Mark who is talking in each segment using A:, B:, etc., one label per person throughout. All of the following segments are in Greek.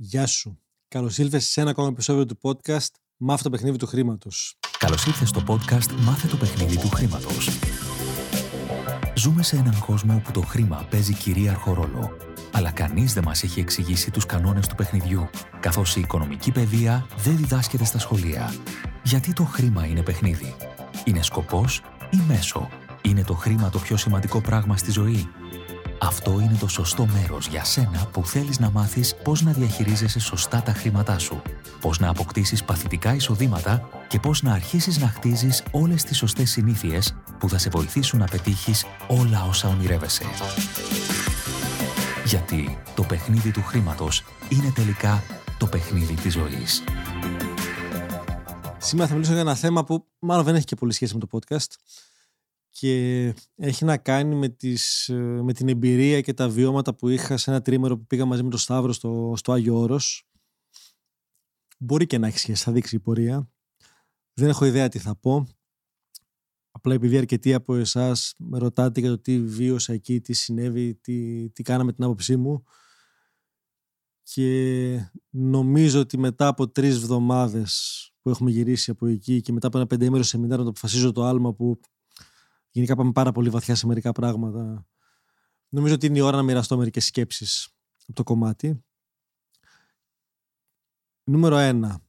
A: Γεια σου. Καλώς ήλθες σε ένα ακόμα επεισόδιο του podcast Μάθε το παιχνίδι του χρήματος.
B: Καλώς ήρθε στο podcast Μάθε το παιχνίδι του χρήματος. Ζούμε σε έναν κόσμο όπου το χρήμα παίζει κυρίαρχο ρόλο. Αλλά κανείς δεν μας έχει εξηγήσει τους κανόνες του παιχνιδιού, καθώς η οικονομική παιδεία δεν διδάσκεται στα σχολεία. Γιατί το χρήμα είναι παιχνίδι; Είναι σκοπός ή μέσο; Είναι το χρήμα το πιο σημαντικό πράγμα στη ζωή; Αυτό είναι το σωστό μέρος για σένα που θέλεις να μάθεις πώς να διαχειρίζεσαι σωστά τα χρήματά σου, πώς να αποκτήσεις παθητικά εισοδήματα και πώς να αρχίσεις να χτίζεις όλες τις σωστές συνήθειες που θα σε βοηθήσουν να πετύχεις όλα όσα ονειρεύεσαι. Γιατί το παιχνίδι του χρήματος είναι τελικά το παιχνίδι της ζωής.
A: Σήμερα θα μιλήσω για ένα θέμα που μάλλον δεν έχει και πολύ σχέση με το podcast και έχει να κάνει με, τις, με την εμπειρία και τα βιώματα που είχα σε ένα τρίμερο που πήγα μαζί με τον Σταύρο στο, στο Άγιο Όρος. Μπορεί και να έχει σχέση, θα δείξει η πορεία. Δεν έχω ιδέα τι θα πω. Απλά επειδή αρκετοί από εσάς με ρωτάτε για το τι βίωσα εκεί, τι συνέβη, τι, τι κάναμε την άποψή μου. Και νομίζω ότι μετά από τρεις εβδομάδες που έχουμε γυρίσει από εκεί και μετά από ένα πεντέμερο σεμινάριο να το αποφασίζω το άλμα που Γενικά πάμε πάρα πολύ βαθιά σε μερικά πράγματα. Νομίζω ότι είναι η ώρα να μοιραστώ μερικές σκέψεις από το κομμάτι. Νούμερο ένα.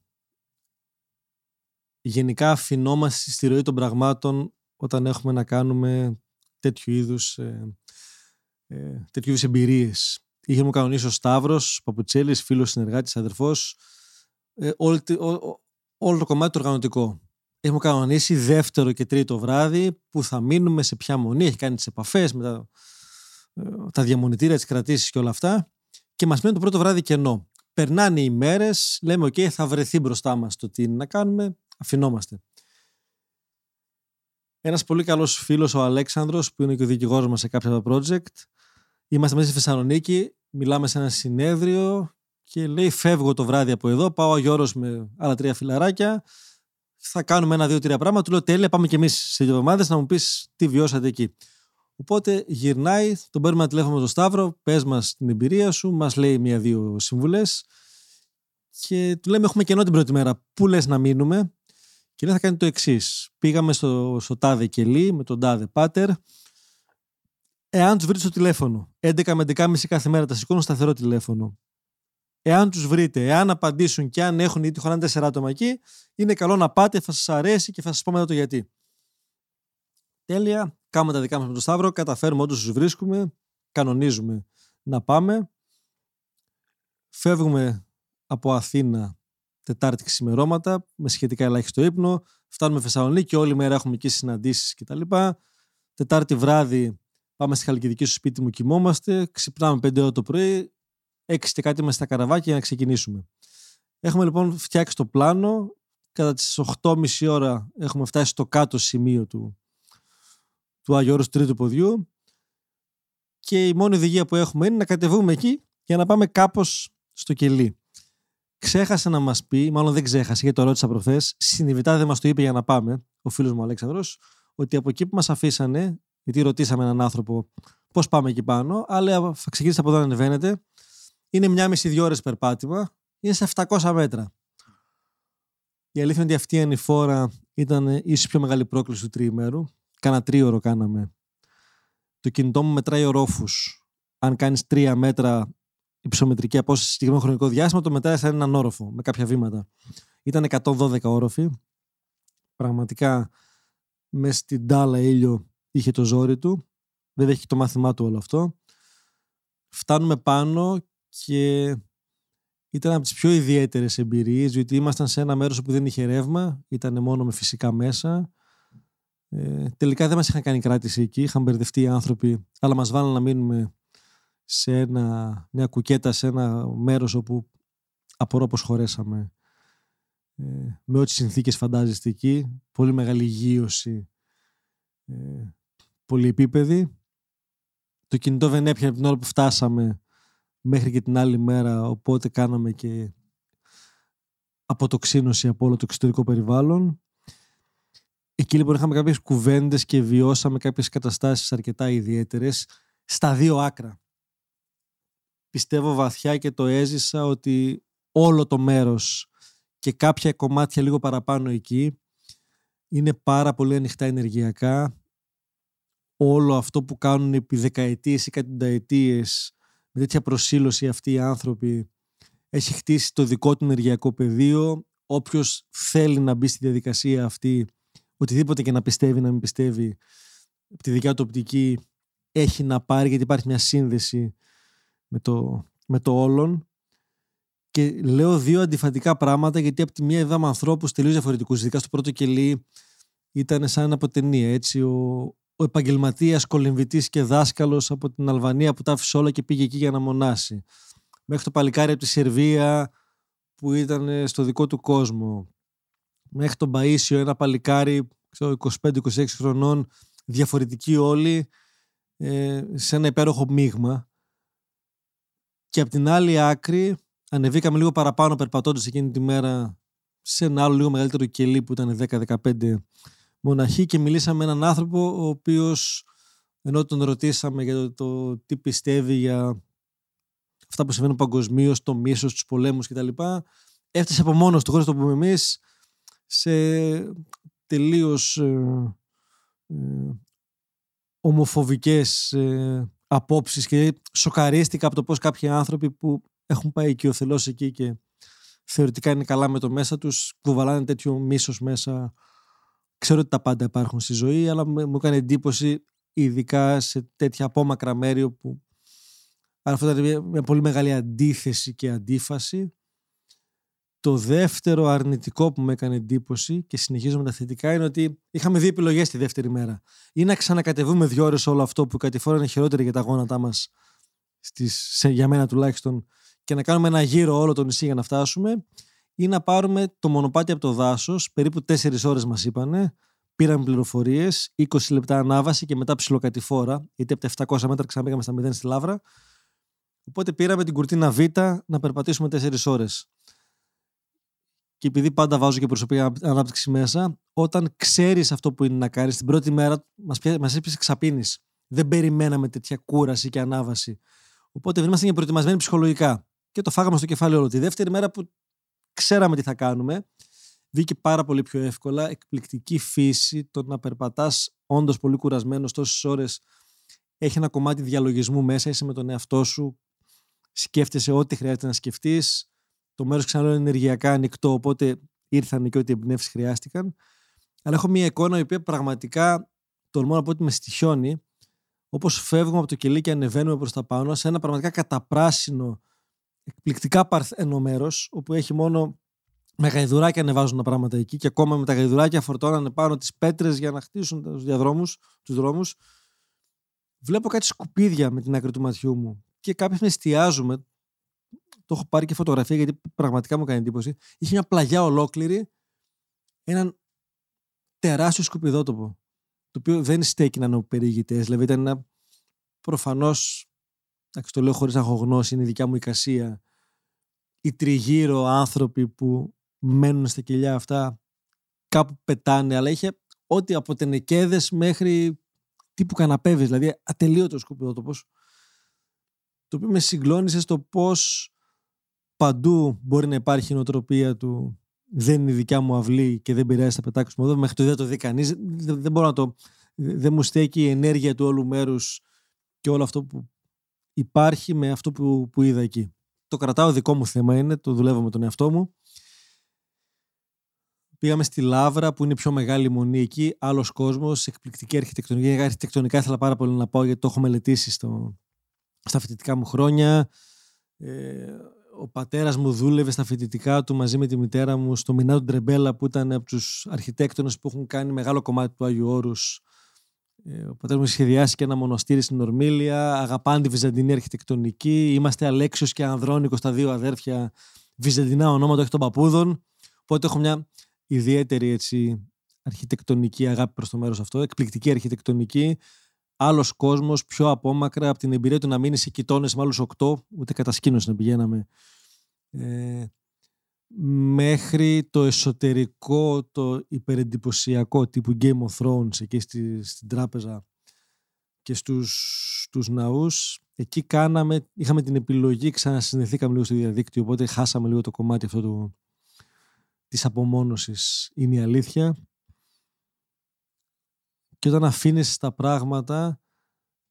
A: Γενικά αφινόμαστε στη ροή των πραγμάτων όταν έχουμε να κάνουμε τέτοιου είδους, ε, ε, τέτοιου είδους εμπειρίες. Είχε μου κανονίσει ο Σταύρος, Παπουτσέλης, φίλος, συνεργάτης, αδερφός, ε, όλο, όλο το κομμάτι το οργανωτικό. Έχουμε κανονίσει δεύτερο και τρίτο βράδυ που θα μείνουμε σε ποια μονή. Έχει κάνει τις επαφές με τα, ε, τα διαμονητήρια, τι κρατήσει και όλα αυτά. Και μας μένει το πρώτο βράδυ κενό. Περνάνε οι μέρες, λέμε: OK, θα βρεθεί μπροστά μας το τι είναι να κάνουμε. Αφινόμαστε. Ένας πολύ καλός φίλος, ο Αλέξανδρος, που είναι και ο δικηγόρος μας σε κάποια project. Είμαστε μέσα στη Θεσσαλονίκη, μιλάμε σε ένα συνέδριο και λέει: Φεύγω το βράδυ από εδώ, πάω Αγιώρος με άλλα τρία φιλαράκια θα κάνουμε ένα-δύο-τρία πράγματα. Του λέω τέλεια, πάμε κι εμείς σε δύο εβδομάδες να μου πεις τι βιώσατε εκεί. Οπότε γυρνάει, τον παίρνουμε ένα τηλέφωνο με τον Σταύρο, πες μας την εμπειρία σου, μας λέει μία-δύο συμβουλές. Και του λέμε: Έχουμε κενό την πρώτη μέρα. Πού λες να μείνουμε; Και λέει: Θα κάνει το εξής. Πήγαμε στο, στο τάδε κελί με τον τάδε πάτερ. Εάν τους βρει στο τηλέφωνο, 11 με 11.30 κάθε μέρα τα σηκώνουν σταθερό τηλέφωνο Εάν τους βρείτε, εάν απαντήσουν και αν έχουν ή τυχόν τέσσερα άτομα εκεί, είναι καλό να πάτε, θα σας αρέσει και θα σας πω μετά το γιατί. Τέλεια. Κάνουμε τα δικά μας με τον Σταύρο. Καταφέρουμε όντως τους βρίσκουμε. Κανονίζουμε να πάμε. Φεύγουμε από Αθήνα Τετάρτη ξημερώματα με σχετικά ελάχιστο ύπνο. Φτάνουμε Θεσσαλονίκη, όλη μέρα έχουμε εκεί συναντήσεις κτλ. Τετάρτη βράδυ πάμε στη Χαλκιδική στο σπίτι μου, κοιμόμαστε. Ξυπνάμε 5 ώρα το πρωί. 6 και κάτι είμαστε στα καραβάκια για να ξεκινήσουμε. Έχουμε λοιπόν φτιάξει το πλάνο. Κατά τις 8.30 ώρα έχουμε φτάσει στο κάτω σημείο του, του Αγιώρου τρίτου ποδιού και η μόνη οδηγία που έχουμε είναι να κατεβούμε εκεί για να πάμε κάπως στο κελί. Ξέχασε να μας πει, μάλλον δεν ξέχασε γιατί το ρώτησα προχθές, συνειδητά δεν μας το είπε για να πάμε, ο φίλος μου Αλέξανδρος, ότι από εκεί που μας αφήσανε, γιατί ρωτήσαμε έναν άνθρωπο πώς πάμε εκεί πάνω, αλλά θα ξεκινήσει από εδώ να ανεβαίνετε, είναι μια μισή-δύο ώρες περπάτημα. Είναι σε 700 μέτρα. Η αλήθεια είναι ότι αυτή η ανηφόρα ήταν ίσως πιο μεγάλη πρόκληση του τριημέρου. Κάνα τρίωρο κάναμε. Το κινητό μου μετράει ορόφους. Αν κάνεις τρία μέτρα υψομετρική απόσταση σε συγκεκριμένο χρονικό διάστημα, το μετράει σαν έναν όροφο με κάποια βήματα. Ήταν 112 όροφοι. Πραγματικά μες στην τάλα ήλιο είχε το ζόρι του. Δεν έχει το μάθημά του όλο αυτό. Φτάνουμε πάνω και ήταν από τις πιο ιδιαίτερες εμπειρίες διότι ήμασταν σε ένα μέρος που δεν είχε ρεύμα, ήταν μόνο με φυσικά μέσα. Ε, τελικά δεν μας είχαν κάνει κράτηση εκεί, είχαν μπερδευτεί οι άνθρωποι, αλλά μας βάλαν να μείνουμε σε ένα, μια κουκέτα, σε ένα μέρος όπου απορώ πως χωρέσαμε ε, με ό,τι συνθήκες φαντάζεστε εκεί, πολύ μεγάλη υγείωση, ε, πολυεπίπεδη. Το κινητό δεν έπιανε την ώρα που φτάσαμε μέχρι και την άλλη μέρα, οπότε κάναμε και αποτοξίνωση από όλο το εξωτερικό περιβάλλον. Εκεί λοιπόν είχαμε κάποιες κουβέντες και βιώσαμε κάποιες καταστάσεις αρκετά ιδιαίτερες στα δύο άκρα. πιστεύω βαθιά και το έζησα ότι όλο το μέρος και κάποια κομμάτια λίγο παραπάνω εκεί είναι πάρα πολύ ανοιχτά ενεργειακά. Όλο αυτό που κάνουν επί δεκαετίες ή κατονταετίες με τέτοια προσήλωση αυτοί οι άνθρωποι έχει χτίσει το δικό του ενεργειακό πεδίο. Όποιος θέλει να μπει στη διαδικασία αυτή, οτιδήποτε και να πιστεύει, να μην πιστεύει, από τη δικιά του οπτική έχει να πάρει γιατί υπάρχει μια σύνδεση με το, με το όλον. Και λέω δύο αντιφατικά πράγματα γιατί από τη μία είδαμε ανθρώπους τελείως διαφορετικούς. Ειδικά στο πρώτο κελί ήταν σαν από ταινία. Έτσι, ο, ο επαγγελματίας, κολυμβητής και δάσκαλος από την Αλβανία που τα άφησε όλα και πήγε εκεί για να μονάσει. Μέχρι το παλικάρι από τη Σερβία που ήταν στο δικό του κόσμο. Μέχρι τον Παίσιο, ένα παλικάρι 25-26 χρονών, διαφορετικοί όλοι, ε, σε ένα υπέροχο μείγμα. Και από την άλλη άκρη, ανεβήκαμε λίγο παραπάνω περπατώντας εκείνη τη μέρα σε ένα άλλο λίγο μεγαλύτερο κελί που ήταν 10-15 μοναχοί και μιλήσαμε με έναν άνθρωπο ο οποίος ενώ τον ρωτήσαμε για το, το τι πιστεύει για αυτά που συμβαίνουν παγκοσμίως, το μίσος, τους πολέμους κτλ. Έφτασε από μόνος του, χωρίς το πούμε εμείς, σε τελείως ε, ε, ομοφοβικές ε, απόψεις και σοκαρίστηκα από το πώς κάποιοι άνθρωποι που έχουν πάει οικειοθελώς εκεί και θεωρητικά είναι καλά με το μέσα τους κουβαλάνε τέτοιο μίσος μέσα ξέρω ότι τα πάντα υπάρχουν στη ζωή αλλά μου έκανε εντύπωση ειδικά σε τέτοια απόμακρα μέρη όπου αυτό ήταν μια πολύ μεγάλη αντίθεση και αντίφαση το δεύτερο αρνητικό που με έκανε εντύπωση και συνεχίζω με τα θετικά είναι ότι είχαμε δύο επιλογές τη δεύτερη μέρα. Ή να ξανακατεβούμε δύο ώρες όλο αυτό που κάτι φορά είναι χειρότερο για τα γόνατά μας, για μένα τουλάχιστον, και να κάνουμε ένα γύρο όλο το νησί για να φτάσουμε, ή να πάρουμε το μονοπάτι από το δάσος, περίπου 4 ώρες μας είπανε, πήραμε πληροφορίες, 20 λεπτά ανάβαση και μετά ψηλοκατηφόρα, γιατί από τα 700 μέτρα ξαναπήγαμε στα 0 στη Λάβρα. Οπότε πήραμε την κουρτίνα Β να περπατήσουμε 4 ώρες και επειδή πάντα βάζω και προσωπική ανάπτυξη μέσα, όταν ξέρεις αυτό που είναι να κάνεις, την πρώτη μέρα μας μας έπεισε ξαπίνει. Δεν περιμέναμε τέτοια κούραση και ανάβαση. Οπότε δεν ήμασταν προετοιμασμένοι ψυχολογικά. Και το φάγαμε στο κεφάλι όλο. Τη δεύτερη μέρα που ξέραμε τι θα κάνουμε, βγήκε πάρα πολύ πιο εύκολα. Εκπληκτική φύση το να περπατάς όντως πολύ κουρασμένος τόσες ώρες. Έχει ένα κομμάτι διαλογισμού μέσα, είσαι με τον εαυτό σου, σκέφτεσαι ό,τι χρειάζεται να σκεφτείς το μέρος ξανά είναι ενεργειακά ανοιχτό, οπότε ήρθαν και ό,τι εμπνεύσεις χρειάστηκαν. Αλλά έχω μια εικόνα η οποία πραγματικά τολμώ να πω ότι με στοιχιώνει. Όπως φεύγουμε από το κελί και ανεβαίνουμε προς τα πάνω, σε ένα πραγματικά καταπράσινο, εκπληκτικά παρθένο μέρο, όπου έχει μόνο με γαϊδουράκια ανεβάζουν τα πράγματα εκεί και ακόμα με τα γαϊδουράκια φορτώνανε πάνω τις πέτρες για να χτίσουν τους διαδρόμους, τους δρόμους. Βλέπω κάτι σκουπίδια με την άκρη του ματιού μου και κάποιοι με εστιάζουμε το έχω πάρει και φωτογραφία γιατί πραγματικά μου κάνει εντύπωση. Είχε μια πλαγιά ολόκληρη, έναν τεράστιο σκουπιδότοπο. Το οποίο δεν στέκει να είναι περιηγητέ. Δηλαδή ήταν ένα προφανώς. Το λέω χωρίς να έχω γνώση, είναι η δικιά μου εικασία. Οι τριγύρω άνθρωποι που μένουν στα κελιά αυτά κάπου πετάνε, αλλά είχε ό,τι από τενεκέδες μέχρι τύπου καναπέβες, δηλαδή ατελείωτο σκουπιδότοπος. Το οποίο με συγκλώνησε στο πώς παντού μπορεί να υπάρχει η νοοτροπία του δεν είναι η δικιά μου αυλή και δεν πειράζει να πετάξουμε εδώ. Μέχρι το δεν το δει κανείς. Δεν, δεν μπορώ να το. Δεν μου στέκει η ενέργεια του όλου μέρους και όλο αυτό που υπάρχει με αυτό που, που είδα εκεί. Το κρατάω δικό μου θέμα είναι, το δουλεύω με τον εαυτό μου. Πήγαμε στη Λάβρα που είναι η πιο μεγάλη μονή εκεί. Άλλος κόσμος, εκπληκτική αρχιτεκτονική. Αρχιτεκτονικά ήθελα πάρα πολύ να πάω γιατί το έχω μελετήσει στο, στα φοιτητικά μου χρόνια. Ε, ο πατέρας μου δούλευε στα φοιτητικά του μαζί με τη μητέρα μου στο Μινάτο Ντρεμπέλα που ήταν από τους αρχιτέκτονες που έχουν κάνει μεγάλο κομμάτι του Άγιου Όρους. Ε, ο πατέρας μου σχεδιάσει και ένα μοναστήρι στην Ορμήλια, αγαπάνε τη βυζαντινή αρχιτεκτονική. Είμαστε Αλέξιος και Ανδρώνικος, τα δύο αδέρφια, βυζαντινά ονόματα, όχι των παππούδων. Οπότε έχω μια ιδιαίτερη έτσι, αρχιτεκτονική αγάπη προς το μέρος αυτό, εκπληκτική αρχιτεκτονική άλλος κόσμος πιο απόμακρα από την εμπειρία του να μείνεις σε κοιτώνε με άλλους οκτώ, ούτε κατασκήνωση να πηγαίναμε. Ε, μέχρι το εσωτερικό, το υπερεντυπωσιακό τύπου Game of Thrones εκεί στη, στην τράπεζα και στους, στους ναούς. Εκεί κάναμε, είχαμε την επιλογή, ξανασυνδεθήκαμε λίγο στο διαδίκτυο, οπότε χάσαμε λίγο το κομμάτι αυτό του, της απομόνωσης, είναι η αλήθεια. Και όταν αφήνεις τα πράγματα,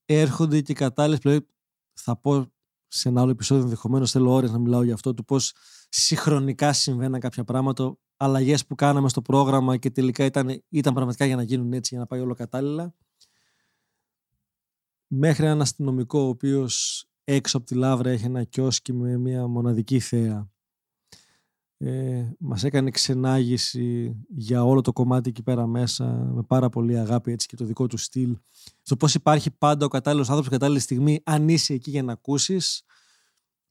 A: έρχονται και κατάλληλες πλέον, θα πω σε ένα άλλο επεισόδιο ενδεχομένως θέλω ώρες να μιλάω για αυτό, του πώς συγχρονικά συμβαίναν κάποια πράγματα, αλλαγές που κάναμε στο πρόγραμμα και τελικά ήταν, ήταν πραγματικά για να γίνουν έτσι, για να πάει όλο κατάλληλα. Μέχρι έναν αστυνομικό ο οποίος έξω από τη Λάβρα έχει ένα κιόσκι με μια μοναδική θέα. Ε, μας έκανε ξενάγηση για όλο το κομμάτι εκεί πέρα μέσα με πάρα πολύ αγάπη έτσι και το δικό του στυλ στο πώς υπάρχει πάντα ο κατάλληλος άνθρωπος κατάλληλη στιγμή αν είσαι εκεί για να ακούσεις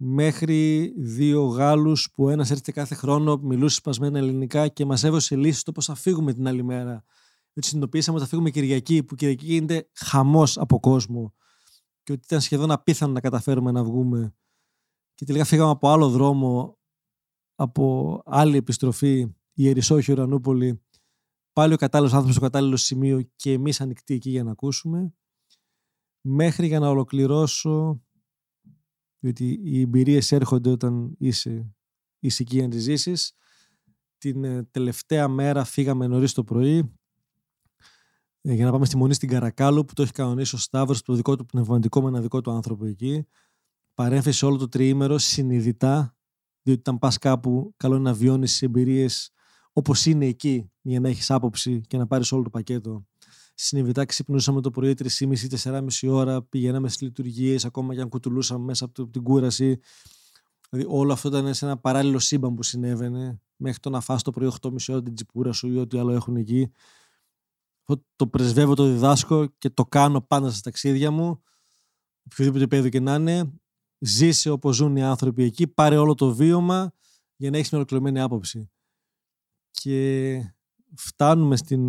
A: μέχρι δύο Γάλλους που ένας έρχεται κάθε χρόνο, μιλούσε σπασμένα ελληνικά και μας έβωσε λύσεις το πώς θα φύγουμε την άλλη μέρα. Έτσι συνειδητοποίησαμε ότι θα φύγουμε Κυριακή, που Κυριακή γίνεται χαμός από κόσμο και ότι ήταν σχεδόν απίθανο να καταφέρουμε να βγούμε. Και τελικά φύγαμε από άλλο δρόμο, από άλλη επιστροφή, η Ερυσόχη Ουρανούπολη, πάλι ο κατάλληλος άνθρωπος στο κατάλληλο σημείο και εμείς ανοιχτοί εκεί για να ακούσουμε. Μέχρι για να ολοκληρώσω διότι οι εμπειρίες έρχονται όταν είσαι, είσαι εκεί να ζήσεις. Την ε, τελευταία μέρα φύγαμε νωρίς το πρωί ε, για να πάμε στη Μονή στην Καρακάλου που το έχει κανονίσει ο Σταύρος το δικό του πνευματικό με ένα δικό του άνθρωπο εκεί. Παρέμφεση όλο το τριήμερο συνειδητά, διότι όταν πας κάπου καλό είναι να βιώνεις εμπειρίες όπως είναι εκεί για να έχεις άποψη και να πάρεις όλο το πακέτο συνειδητά ξυπνούσαμε το πρωί 3,5-4,5 ώρα, πηγαίναμε στις λειτουργίες, ακόμα και αν κουτουλούσαμε μέσα από την κούραση. Δηλαδή όλο αυτό ήταν σε ένα παράλληλο σύμπαν που συνέβαινε, μέχρι το να φας το πρωί 8,5 ώρα την τσιπούρα σου ή ό,τι άλλο έχουν εκεί. Το πρεσβεύω, το διδάσκω και το κάνω πάντα στα ταξίδια μου. Οποιοδήποτε επίπεδο και να είναι, ζήσε όπως ζουν οι άνθρωποι εκεί, πάρε όλο το βίωμα για να έχεις μια ολοκληρωμένη άποψη. Και φτάνουμε στην,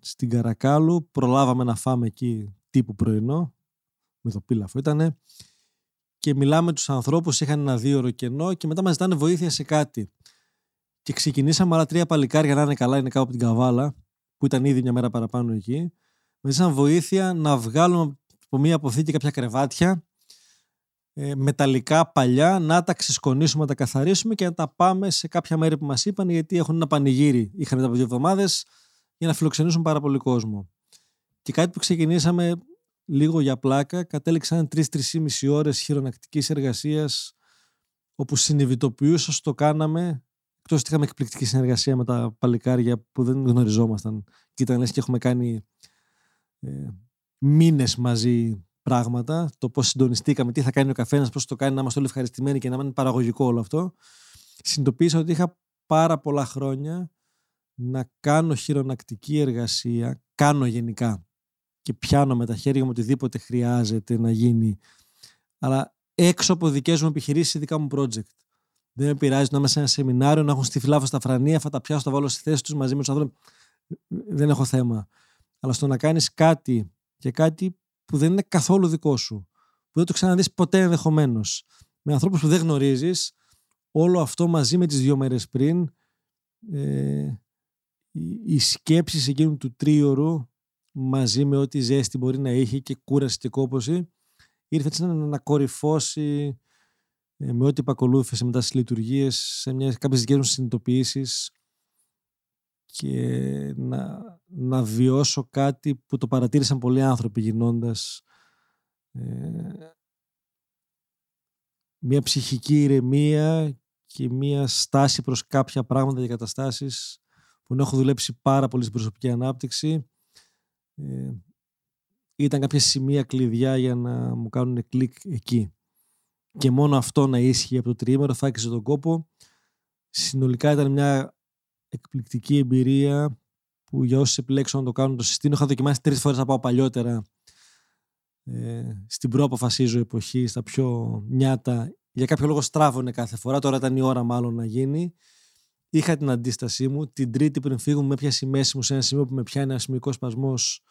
A: στην Καρακάλου, προλάβαμε να φάμε εκεί τύπου πρωινό, με το πίλαφο ήτανε, και μιλάμε με τους ανθρώπους, είχαν ένα δύο ώρο κενό και μετά μας ζητάνε βοήθεια σε κάτι. Και ξεκινήσαμε άλλα τρία παλικάρια να είναι καλά, είναι κάπου από την Καβάλα, που ήταν ήδη μια μέρα παραπάνω εκεί. Μας ζητάνε βοήθεια να βγάλουμε από μία αποθήκη κάποια κρεβάτια ε, μεταλλικά παλιά, να τα ξεσκονίσουμε, να τα καθαρίσουμε και να τα πάμε σε κάποια μέρη που μας είπαν γιατί έχουν ένα πανηγύρι. Είχαν μετά από δύο εβδομάδες για να φιλοξενήσουν πάρα πολύ κόσμο. Και κάτι που ξεκινήσαμε λίγο για πλάκα, κατέληξαν τρει-τρει ώρες χειρονακτικής εργασίας όπου συνειδητοποιούσας το κάναμε εκτός ότι είχαμε εκπληκτική συνεργασία με τα παλικάρια που δεν γνωριζόμασταν και ήταν λες και έχουμε κάνει ε, μήνες μαζί πράγματα, το πώς συντονιστήκαμε, τι θα κάνει ο καθένας, πώς το κάνει να είμαστε όλοι ευχαριστημένοι και να είναι παραγωγικό όλο αυτό, συνειδητοποίησα ότι είχα πάρα πολλά χρόνια να κάνω χειρονακτική εργασία, κάνω γενικά και πιάνω με τα χέρια μου οτιδήποτε χρειάζεται να γίνει, αλλά έξω από δικές μου επιχειρήσεις, δικά μου project. Δεν με πειράζει να είμαι σε ένα σεμινάριο, να έχουν στη φυλάφα στα φρανία, θα τα πιάσω, θα βάλω στη θέση τους μαζί με τους ανθρώπους. Δεν έχω θέμα. Αλλά στο να κάνεις κάτι και κάτι που δεν είναι καθόλου δικό σου. Που δεν το ξαναδείς ποτέ ενδεχομένως. Με ανθρώπους που δεν γνωρίζεις, όλο αυτό μαζί με τις δύο μέρες πριν, ε, οι σκέψεις εκείνου του τρίωρου, μαζί με ό,τι ζέστη μπορεί να είχε και κούραση και κόπωση, ήρθε έτσι να ανακορυφώσει ε, με ό,τι επακολούθησε μετά στις λειτουργίες, σε μια, κάποιες δικές μου συνειδητοποιήσεις και να, να βιώσω κάτι που το παρατήρησαν πολλοί άνθρωποι γινώντας ε, μια ψυχική ηρεμία και μια στάση προς κάποια πράγματα και καταστάσεις που έχω δουλέψει πάρα πολύ στην προσωπική ανάπτυξη. Ε, ήταν κάποια σημεία κλειδιά για να μου κάνουν κλικ εκεί. Και μόνο αυτό να ίσχυε από το τριήμερο θα άκουσε τον κόπο. Συνολικά ήταν μια εκπληκτική εμπειρία που για όσους επιλέξουν να το κάνουν το συστήνω. Είχα δοκιμάσει τρεις φορές να πάω παλιότερα ε, στην προαποφασίζω εποχή, στα πιο νιάτα. Για κάποιο λόγο στράβωνε κάθε φορά. Τώρα ήταν η ώρα μάλλον να γίνει. Είχα την αντίστασή μου. Την Τρίτη πριν φύγουμε, με έπιασε η μέση μου σε ένα σημείο που με πιάνει ένα σημικό σπασμός.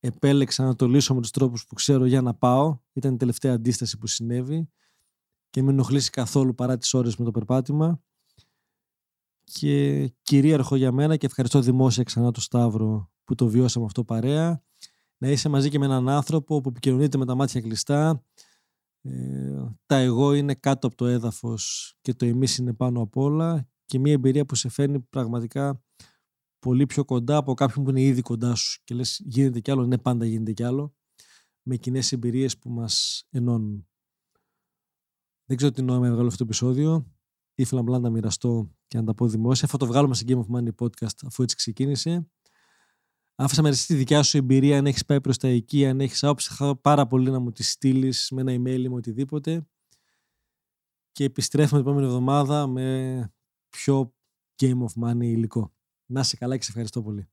A: Επέλεξα να το λύσω με τους τρόπους που ξέρω για να πάω. Ήταν η τελευταία αντίσταση που συνέβη και με ενοχλήσει καθόλου παρά τις ώρες με το περπάτημα και κυρίαρχο για μένα και ευχαριστώ δημόσια ξανά το Σταύρο που το βιώσαμε αυτό παρέα να είσαι μαζί και με έναν άνθρωπο που επικοινωνείται με τα μάτια κλειστά. Ε, τα εγώ είναι κάτω από το έδαφος και το εμείς είναι πάνω απ' όλα και μια εμπειρία που σε φέρνει πραγματικά πολύ πιο κοντά από κάποιον που είναι ήδη κοντά σου και λες γίνεται κι άλλο, ναι πάντα γίνεται κι άλλο με κοινές εμπειρίες που μας ενώνουν. Δεν ξέρω τι νόημα έβγαλε αυτό το επεισόδιο. Ήθελα απλά να τα μοιραστώ και να τα πω δημόσια. Θα το βγάλουμε στην Game of Money podcast αφού έτσι ξεκίνησε. Άφησα μερικά τη δικιά σου εμπειρία, αν έχεις πάει προς τα εκεί, αν έχεις άποψη, θα πάρα πολύ να μου τη στείλεις με ένα email ή με οτιδήποτε. Και επιστρέφουμε την επόμενη εβδομάδα με πιο Game of Money υλικό. Να είσαι καλά και σε ευχαριστώ πολύ.